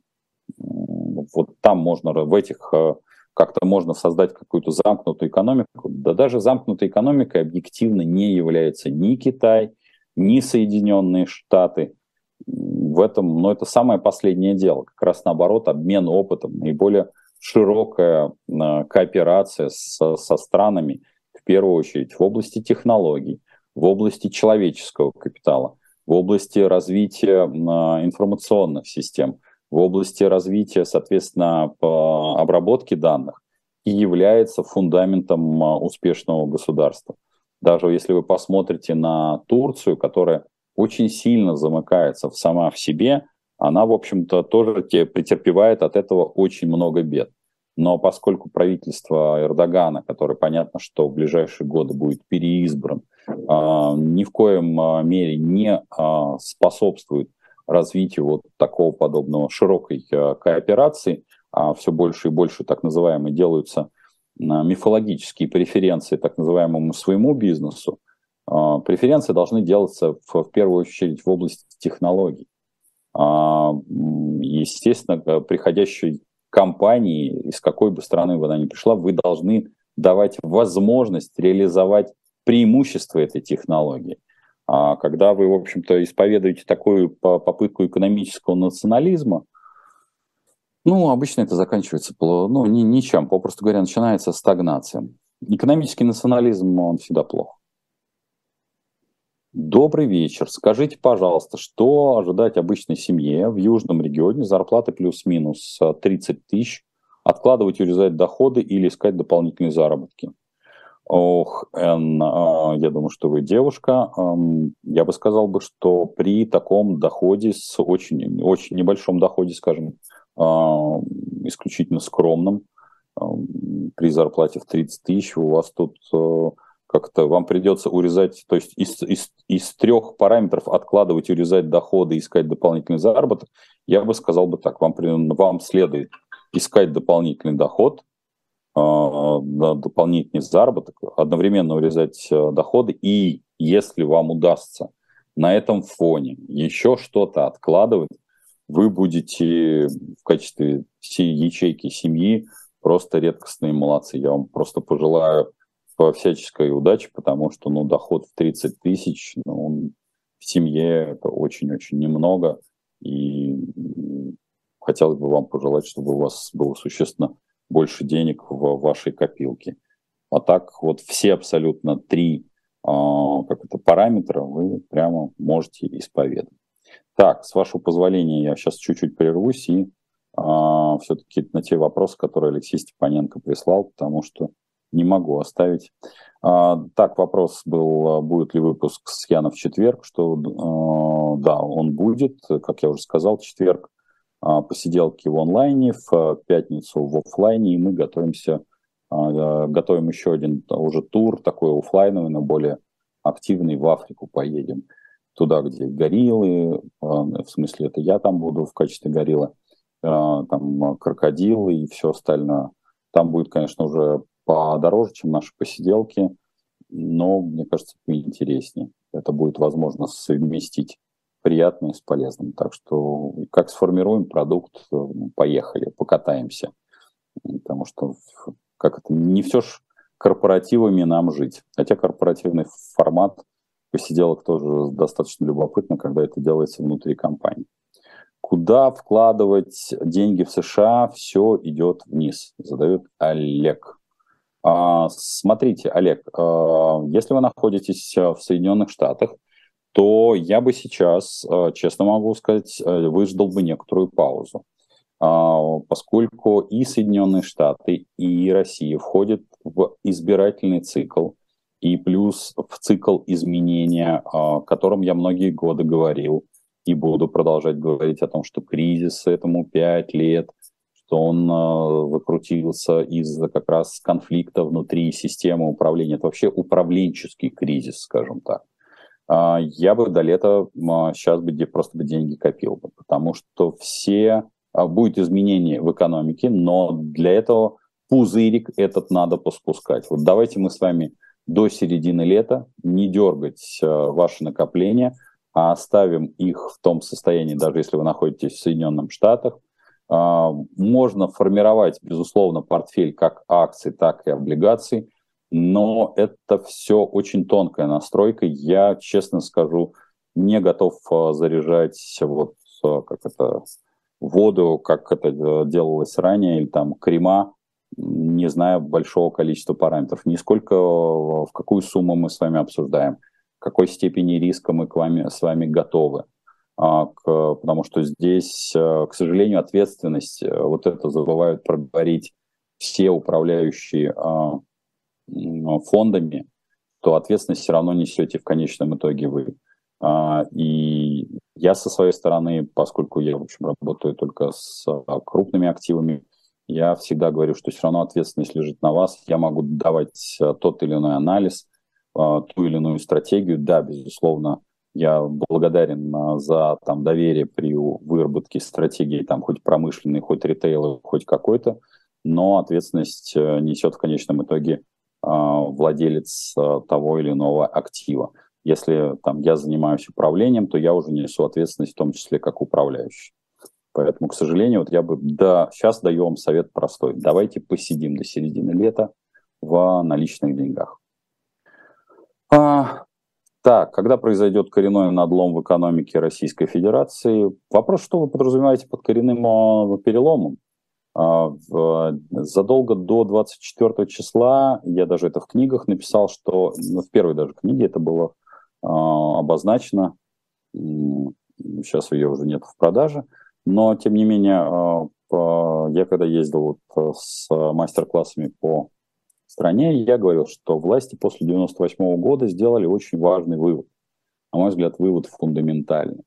вот там можно, в этих э, как-то можно создать какую-то замкнутую экономику. Да даже замкнутой экономикой объективно не является ни Китай, ни Соединенные Штаты. в этом, но это самое последнее дело. Как раз наоборот, обмен опытом, наиболее широкая э, кооперация со, со странами, в первую очередь в области технологий, в области человеческого капитала, в области развития информационных систем, в области развития, соответственно, обработки данных и является фундаментом успешного государства. Даже если вы посмотрите на Турцию, которая очень сильно замыкается в сама в себе, она, в общем-то, тоже претерпевает от этого очень много бед. Но поскольку правительство Эрдогана, которое понятно, что в ближайшие годы будет переизбран, а, ни в коем а, мере не а, способствует развитию вот такого подобного широкой кооперации, а все больше и больше так называемые делаются мифологические преференции так называемому своему бизнесу, преференции должны делаться в, в первую очередь в области технологий. Естественно, приходящий компании, из какой бы страны бы она ни пришла, вы должны давать возможность реализовать преимущества этой технологии. А когда вы, в общем-то, исповедуете такую попытку экономического национализма, ну, обычно это заканчивается ну, ни, ничем, попросту говоря, начинается стагнация. Экономический национализм, он всегда плох. Добрый вечер. Скажите, пожалуйста, что ожидать обычной семье в южном регионе? Зарплаты плюс-минус 30 э, тысяч. Откладывать, урезать доходы или искать дополнительные заработки? Ох, Эн, э, я думаю, что вы девушка. Я бы сказал бы, что при таком доходе, с очень, очень небольшом доходе, скажем, э, исключительно скромном, при зарплате в 30 тысяч, у вас тут как-то вам придется урезать, то есть из, из, из трех параметров откладывать, урезать доходы, искать дополнительный заработок, я бы сказал бы так, вам, вам следует искать дополнительный доход, э, дополнительный заработок, одновременно урезать э, доходы, и если вам удастся на этом фоне еще что-то откладывать, вы будете в качестве всей ячейки семьи просто редкостные молодцы. Я вам просто пожелаю по всяческой удаче, потому что ну, доход в 30 тысяч ну, он в семье это очень-очень немного. И хотелось бы вам пожелать, чтобы у вас было существенно больше денег в вашей копилке. А так вот все абсолютно три а, как это, параметра вы прямо можете исповедать. Так, с вашего позволения я сейчас чуть-чуть прервусь и а, все-таки на те вопросы, которые Алексей Степаненко прислал, потому что не могу оставить. А, так, вопрос был, будет ли выпуск с Яна в четверг, что да, он будет, как я уже сказал, четверг посиделки в онлайне, в пятницу в офлайне, и мы готовимся, готовим еще один уже тур, такой офлайновый, но более активный, в Африку поедем. Туда, где гориллы, в смысле это я там буду в качестве гориллы, там крокодилы и все остальное. Там будет, конечно, уже подороже, чем наши посиделки, но, мне кажется, поинтереснее. Это будет возможно совместить приятное с полезным. Так что как сформируем продукт, ну, поехали, покатаемся. Потому что как это, не все ж корпоративами нам жить. Хотя корпоративный формат посиделок тоже достаточно любопытно, когда это делается внутри компании. Куда вкладывать деньги в США, все идет вниз, задает Олег. А, смотрите, Олег, а, если вы находитесь в Соединенных Штатах, то я бы сейчас, а, честно могу сказать, э, выждал бы некоторую паузу, поскольку и Соединенные Штаты, и Россия входят в избирательный цикл, и плюс в цикл изменения, о котором я многие годы говорил, и буду продолжать говорить о том, что кризис этому 5 лет – что он э, выкрутился из-за как раз конфликта внутри системы управления. Это вообще управленческий кризис, скажем так. А, я бы до лета сейчас бы просто бы деньги копил, бы, потому что все а, будет изменение в экономике, но для этого пузырик этот надо поспускать. Вот давайте мы с вами до середины лета не дергать э, ваши накопления, а оставим их в том состоянии, даже если вы находитесь в Соединенных Штатах, а, можно формировать, безусловно, портфель как акций, так и облигаций, но это все очень тонкая настройка. Я, честно скажу, не готов заряжать вот как это воду, как это делалось ранее, или там крема, не зная большого количества параметров. Нисколько в какую сумму мы с вами обсуждаем, в какой степени риска мы к вами, с вами готовы. А, к, потому что здесь, к сожалению, ответственность, вот это забывают проговорить все управляющие а, фондами, то ответственность все равно несете в конечном итоге вы. А, и я со своей стороны, поскольку я, в общем, работаю только с а, крупными активами, я всегда говорю, что все равно ответственность лежит на вас. Я могу давать а, тот или иной анализ, ту или иную стратегию. Да, безусловно, я благодарен за там, доверие при выработке стратегии, там, хоть промышленной, хоть ритейл, хоть какой-то, но ответственность э, несет в конечном итоге владелец того или иного актива. Если там, я занимаюсь управлением, то я уже несу ответственность в том числе как управляющий. Поэтому, к сожалению, вот я бы, да, сейчас даю вам совет простой. Давайте посидим до середины лета в наличных деньгах. А, так, когда произойдет коренной надлом в экономике Российской Федерации? Вопрос, что вы подразумеваете под коренным а, переломом? А, задолго до 24 числа, я даже это в книгах написал, что ну, в первой даже книге это было а, обозначена. Сейчас ее уже нет в продаже. Но, тем не менее, а, я когда ездил вот с мастер-классами по стране, я говорил, что власти после 98 года сделали очень важный вывод. На мой взгляд, вывод фундаментальный.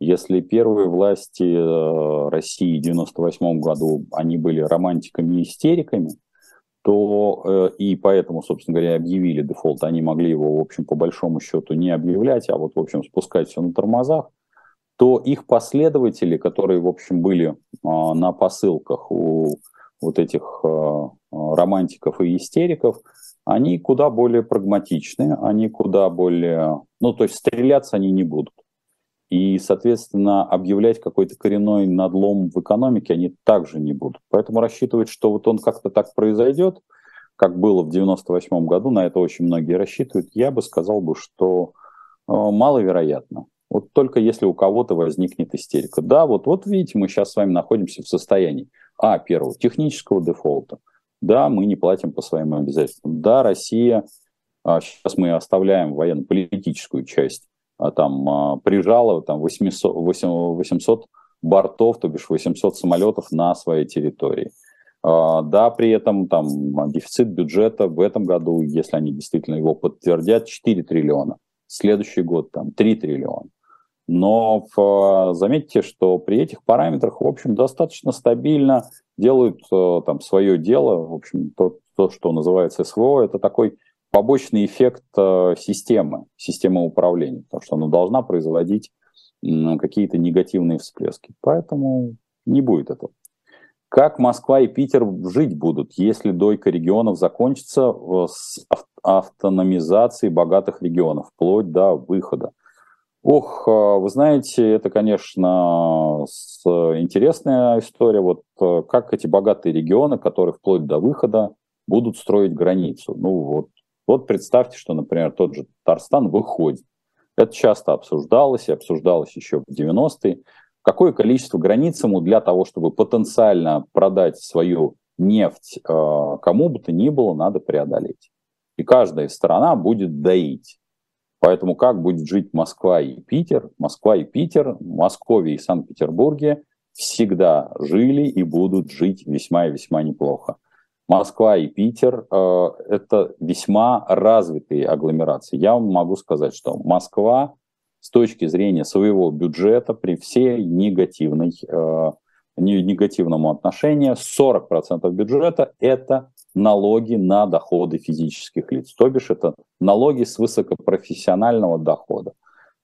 Если первые власти э, России в 98 году, они были романтиками и истериками, то э, и поэтому, собственно говоря, объявили дефолт. Они могли его, в общем, по большому счету не объявлять, а вот, в общем, спускать все на тормозах, то их последователи, которые, в общем, были э, на посылках у вот этих романтиков и истериков, они куда более прагматичны, они куда более... Ну, то есть стреляться они не будут. И, соответственно, объявлять какой-то коренной надлом в экономике они также не будут. Поэтому рассчитывать, что вот он как-то так произойдет, как было в 98 году, на это очень многие рассчитывают, я бы сказал бы, что э, маловероятно. Вот только если у кого-то возникнет истерика. Да, вот, вот видите, мы сейчас с вами находимся в состоянии, а, первого, технического дефолта. Да, мы не платим по своим обязательствам. Да, Россия, а, сейчас мы оставляем военно-политическую часть а, там а, прижало там 800, 800 бортов, то бишь 800 самолетов на своей территории. А, да, при этом там дефицит бюджета в этом году, если они действительно его подтвердят, 4 триллиона. Следующий год там 3 триллиона. Но в, заметьте, что при этих параметрах, в общем, достаточно стабильно делают там свое дело. В общем, то, то что называется СВО, это такой побочный эффект э, системы, системы управления, потому что она должна производить какие-то негативные всплески. Поэтому не будет этого. Как Москва и Питер жить будут, если дойка регионов закончится с автономизацией богатых регионов, вплоть до выхода? Ох, э, вы знаете, это, конечно, интересная история. Вот э, как эти богатые регионы, которые вплоть до выхода будут строить границу. Ну вот вот представьте, что, например, тот же Татарстан выходит. Это часто обсуждалось и обсуждалось еще в 90-е. Какое количество границ ему для того, чтобы потенциально продать свою нефть э, кому бы то ни было, надо преодолеть. И каждая страна будет доить. Поэтому как будет жить Москва и Питер? Москва и Питер, Москве и Санкт-Петербурге всегда жили и будут жить весьма и весьма неплохо. Москва и Питер э, – это весьма развитые агломерации. Я вам могу сказать, что Москва с точки зрения своего бюджета при всей негативной, э, негативному отношению 40% бюджета – это налоги на доходы физических лиц. То бишь это налоги с высокопрофессионального дохода.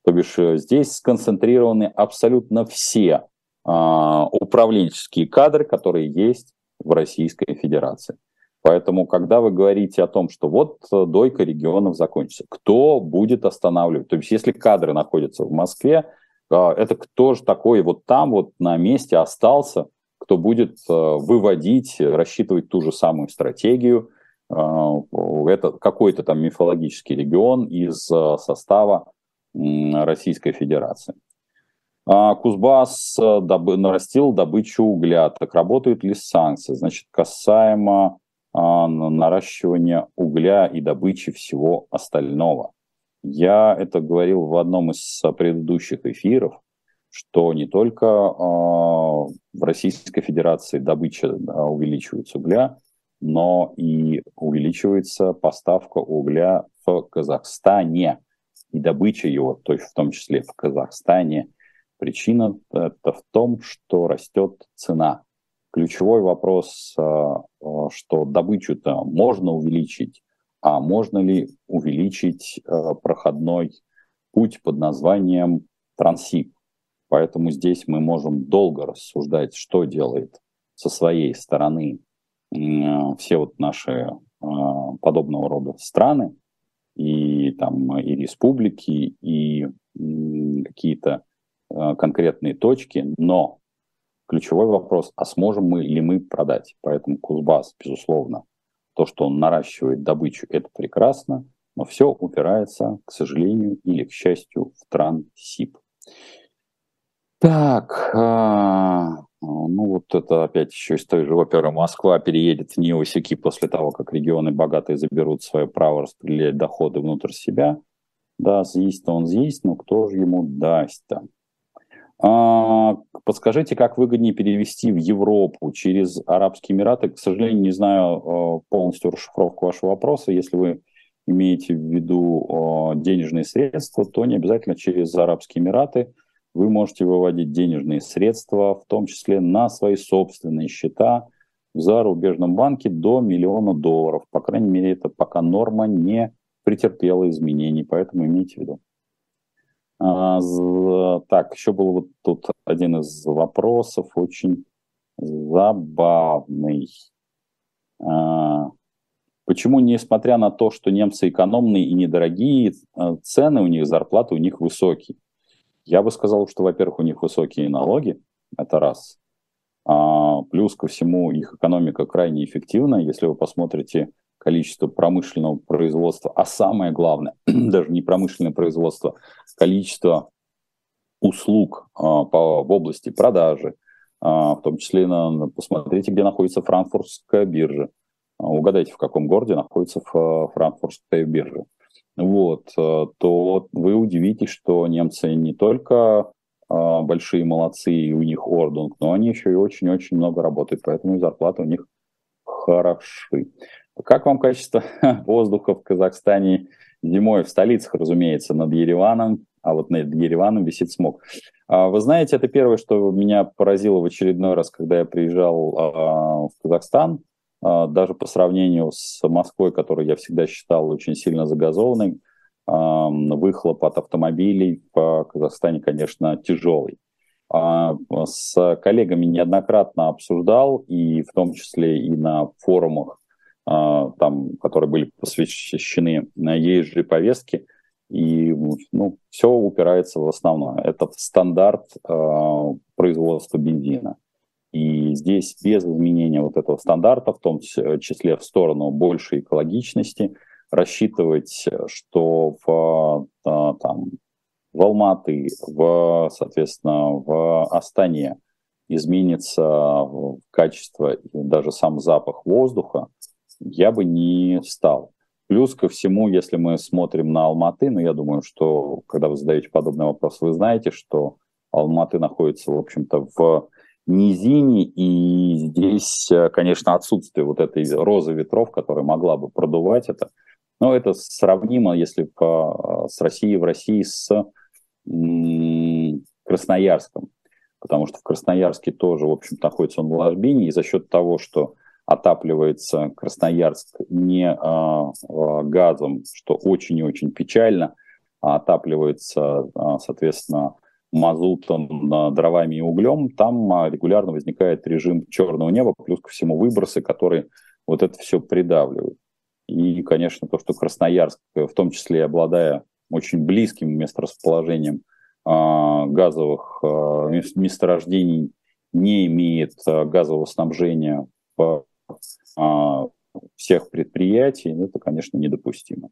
То бишь э, здесь сконцентрированы абсолютно все управленческие кадры, которые есть в Российской Федерации. Поэтому, когда вы говорите о том, что вот э, дойка регионов закончится, кто будет останавливать? То есть, если кадры находятся в Москве, э, это кто же такой вот там вот на месте остался, кто будет э, выводить, рассчитывать ту же самую стратегию, это какой-то там мифологический регион из состава Российской Федерации. А, Кузбасс э, добы, нарастил добычу угля. Так работают ли санкции? Значит, касаемо а, наращивания угля и добычи всего остального. Я это говорил в одном из предыдущих эфиров, что не только а, в Российской Федерации добыча увеличивается угля, но и увеличивается поставка угля в Казахстане и добыча его, то есть в том числе в Казахстане – Причина это в том, что растет цена. Ключевой вопрос, а, а, что добычу-то можно увеличить, а можно ли увеличить а, проходной путь под названием Трансип. Поэтому здесь мы можем долго рассуждать, что делает со своей стороны все вот наши подобного рода страны и там и республики, и какие-то конкретные точки, но ключевой вопрос, а сможем мы ли мы продать? Поэтому Кузбасс, безусловно, то, что он наращивает добычу, это прекрасно, но все упирается, к сожалению или к счастью, в Трансип. Так, а, ну вот это опять еще из той же оперы Москва переедет в Неосики после того, как регионы богатые заберут свое право распределять доходы внутрь себя. Да, съесть-то он съесть, но кто же ему даст-то? А, подскажите, как выгоднее перевести в Европу через Арабские Эмираты? К сожалению, не знаю а, полностью расшифровку вашего вопроса. Если вы имеете в виду а, денежные средства, то не обязательно через Арабские Эмираты. Вы можете выводить денежные средства, в том числе на свои собственные счета в зарубежном банке до миллиона долларов. По крайней мере, это пока норма не претерпела изменений, поэтому имейте в виду. А, так, еще был вот тут один из вопросов, очень забавный. А, почему, несмотря на то, что немцы экономные и недорогие, а, цены у них, зарплаты у них высокие? Я бы сказал, что, во-первых, у них высокие налоги, это раз. Плюс ко всему их экономика крайне эффективна. Если вы посмотрите количество промышленного производства, а самое главное, даже не промышленное производство, количество услуг а, по, в области продажи, а, в том числе на, посмотрите, где находится франкфуртская биржа. А, угадайте, в каком городе находится франкфуртская биржа. Вот, а, то вы удивитесь, что немцы не только а, большие молодцы, и у них ордунг, но они еще и очень-очень много работают, поэтому зарплаты у них хороши. Как вам качество воздуха в Казахстане зимой в столицах, разумеется, над Ереваном, а вот над Ереваном висит смог. А, вы знаете, это первое, что меня поразило в очередной раз, когда я приезжал а, в Казахстан, а, даже по сравнению с Москвой, которую я всегда считал очень сильно загазованной, выхлоп от автомобилей в Казахстане, конечно, тяжелый. С коллегами неоднократно обсуждал, и в том числе и на форумах там, которые были посвящены езжей повестке, и ну, все упирается в основное. Это стандарт э, производства бензина. И здесь без изменения вот этого стандарта, в том числе в сторону большей экологичности, рассчитывать, что в, э, там, в Алматы, в, соответственно, в Астане изменится качество и даже сам запах воздуха, я бы не стал. Плюс ко всему, если мы смотрим на Алматы, ну, я думаю, что когда вы задаете подобный вопрос, вы знаете, что Алматы находится, в общем-то, в низине, и здесь, конечно, отсутствие вот этой розы ветров, которая могла бы продувать это, но это сравнимо, если по, с Россией в России с Красноярском, потому что в Красноярске тоже, в общем находится он в ложбине, и за счет того, что отапливается Красноярск не а, а, газом, что очень и очень печально, а отапливается, а, соответственно, мазутом, дровами и углем, там регулярно возникает режим черного неба, плюс ко всему выбросы, которые вот это все придавливают. И, конечно, то, что Красноярск, в том числе обладая очень близким месторасположением газовых месторождений, не имеет газового снабжения а, всех предприятий, ну, это, конечно, недопустимо.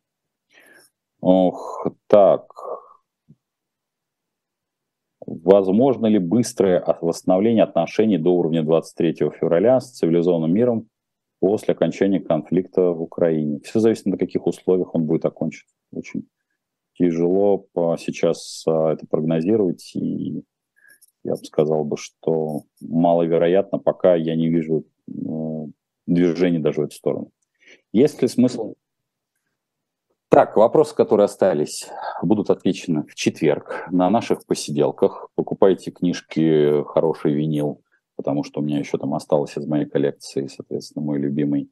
Ох, так, возможно ли быстрое восстановление отношений до уровня 23 февраля с цивилизованным миром после окончания конфликта в Украине? Все зависит на каких условиях он будет окончен. Очень тяжело сейчас а, это прогнозировать, и я бы сказал бы, что маловероятно, пока я не вижу движения даже в эту сторону. Есть ли смысл так, вопросы, которые остались, будут отвечены в четверг на наших посиделках. Покупайте книжки «Хороший винил», потому что у меня еще там осталось из моей коллекции, соответственно, мой любимый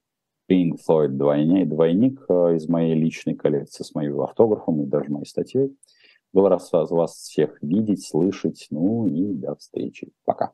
Pink Floyd двойник, двойник э, из моей личной коллекции с моим автографом и даже моей статьей. Был рад вас всех видеть, слышать. Ну и до встречи. Пока.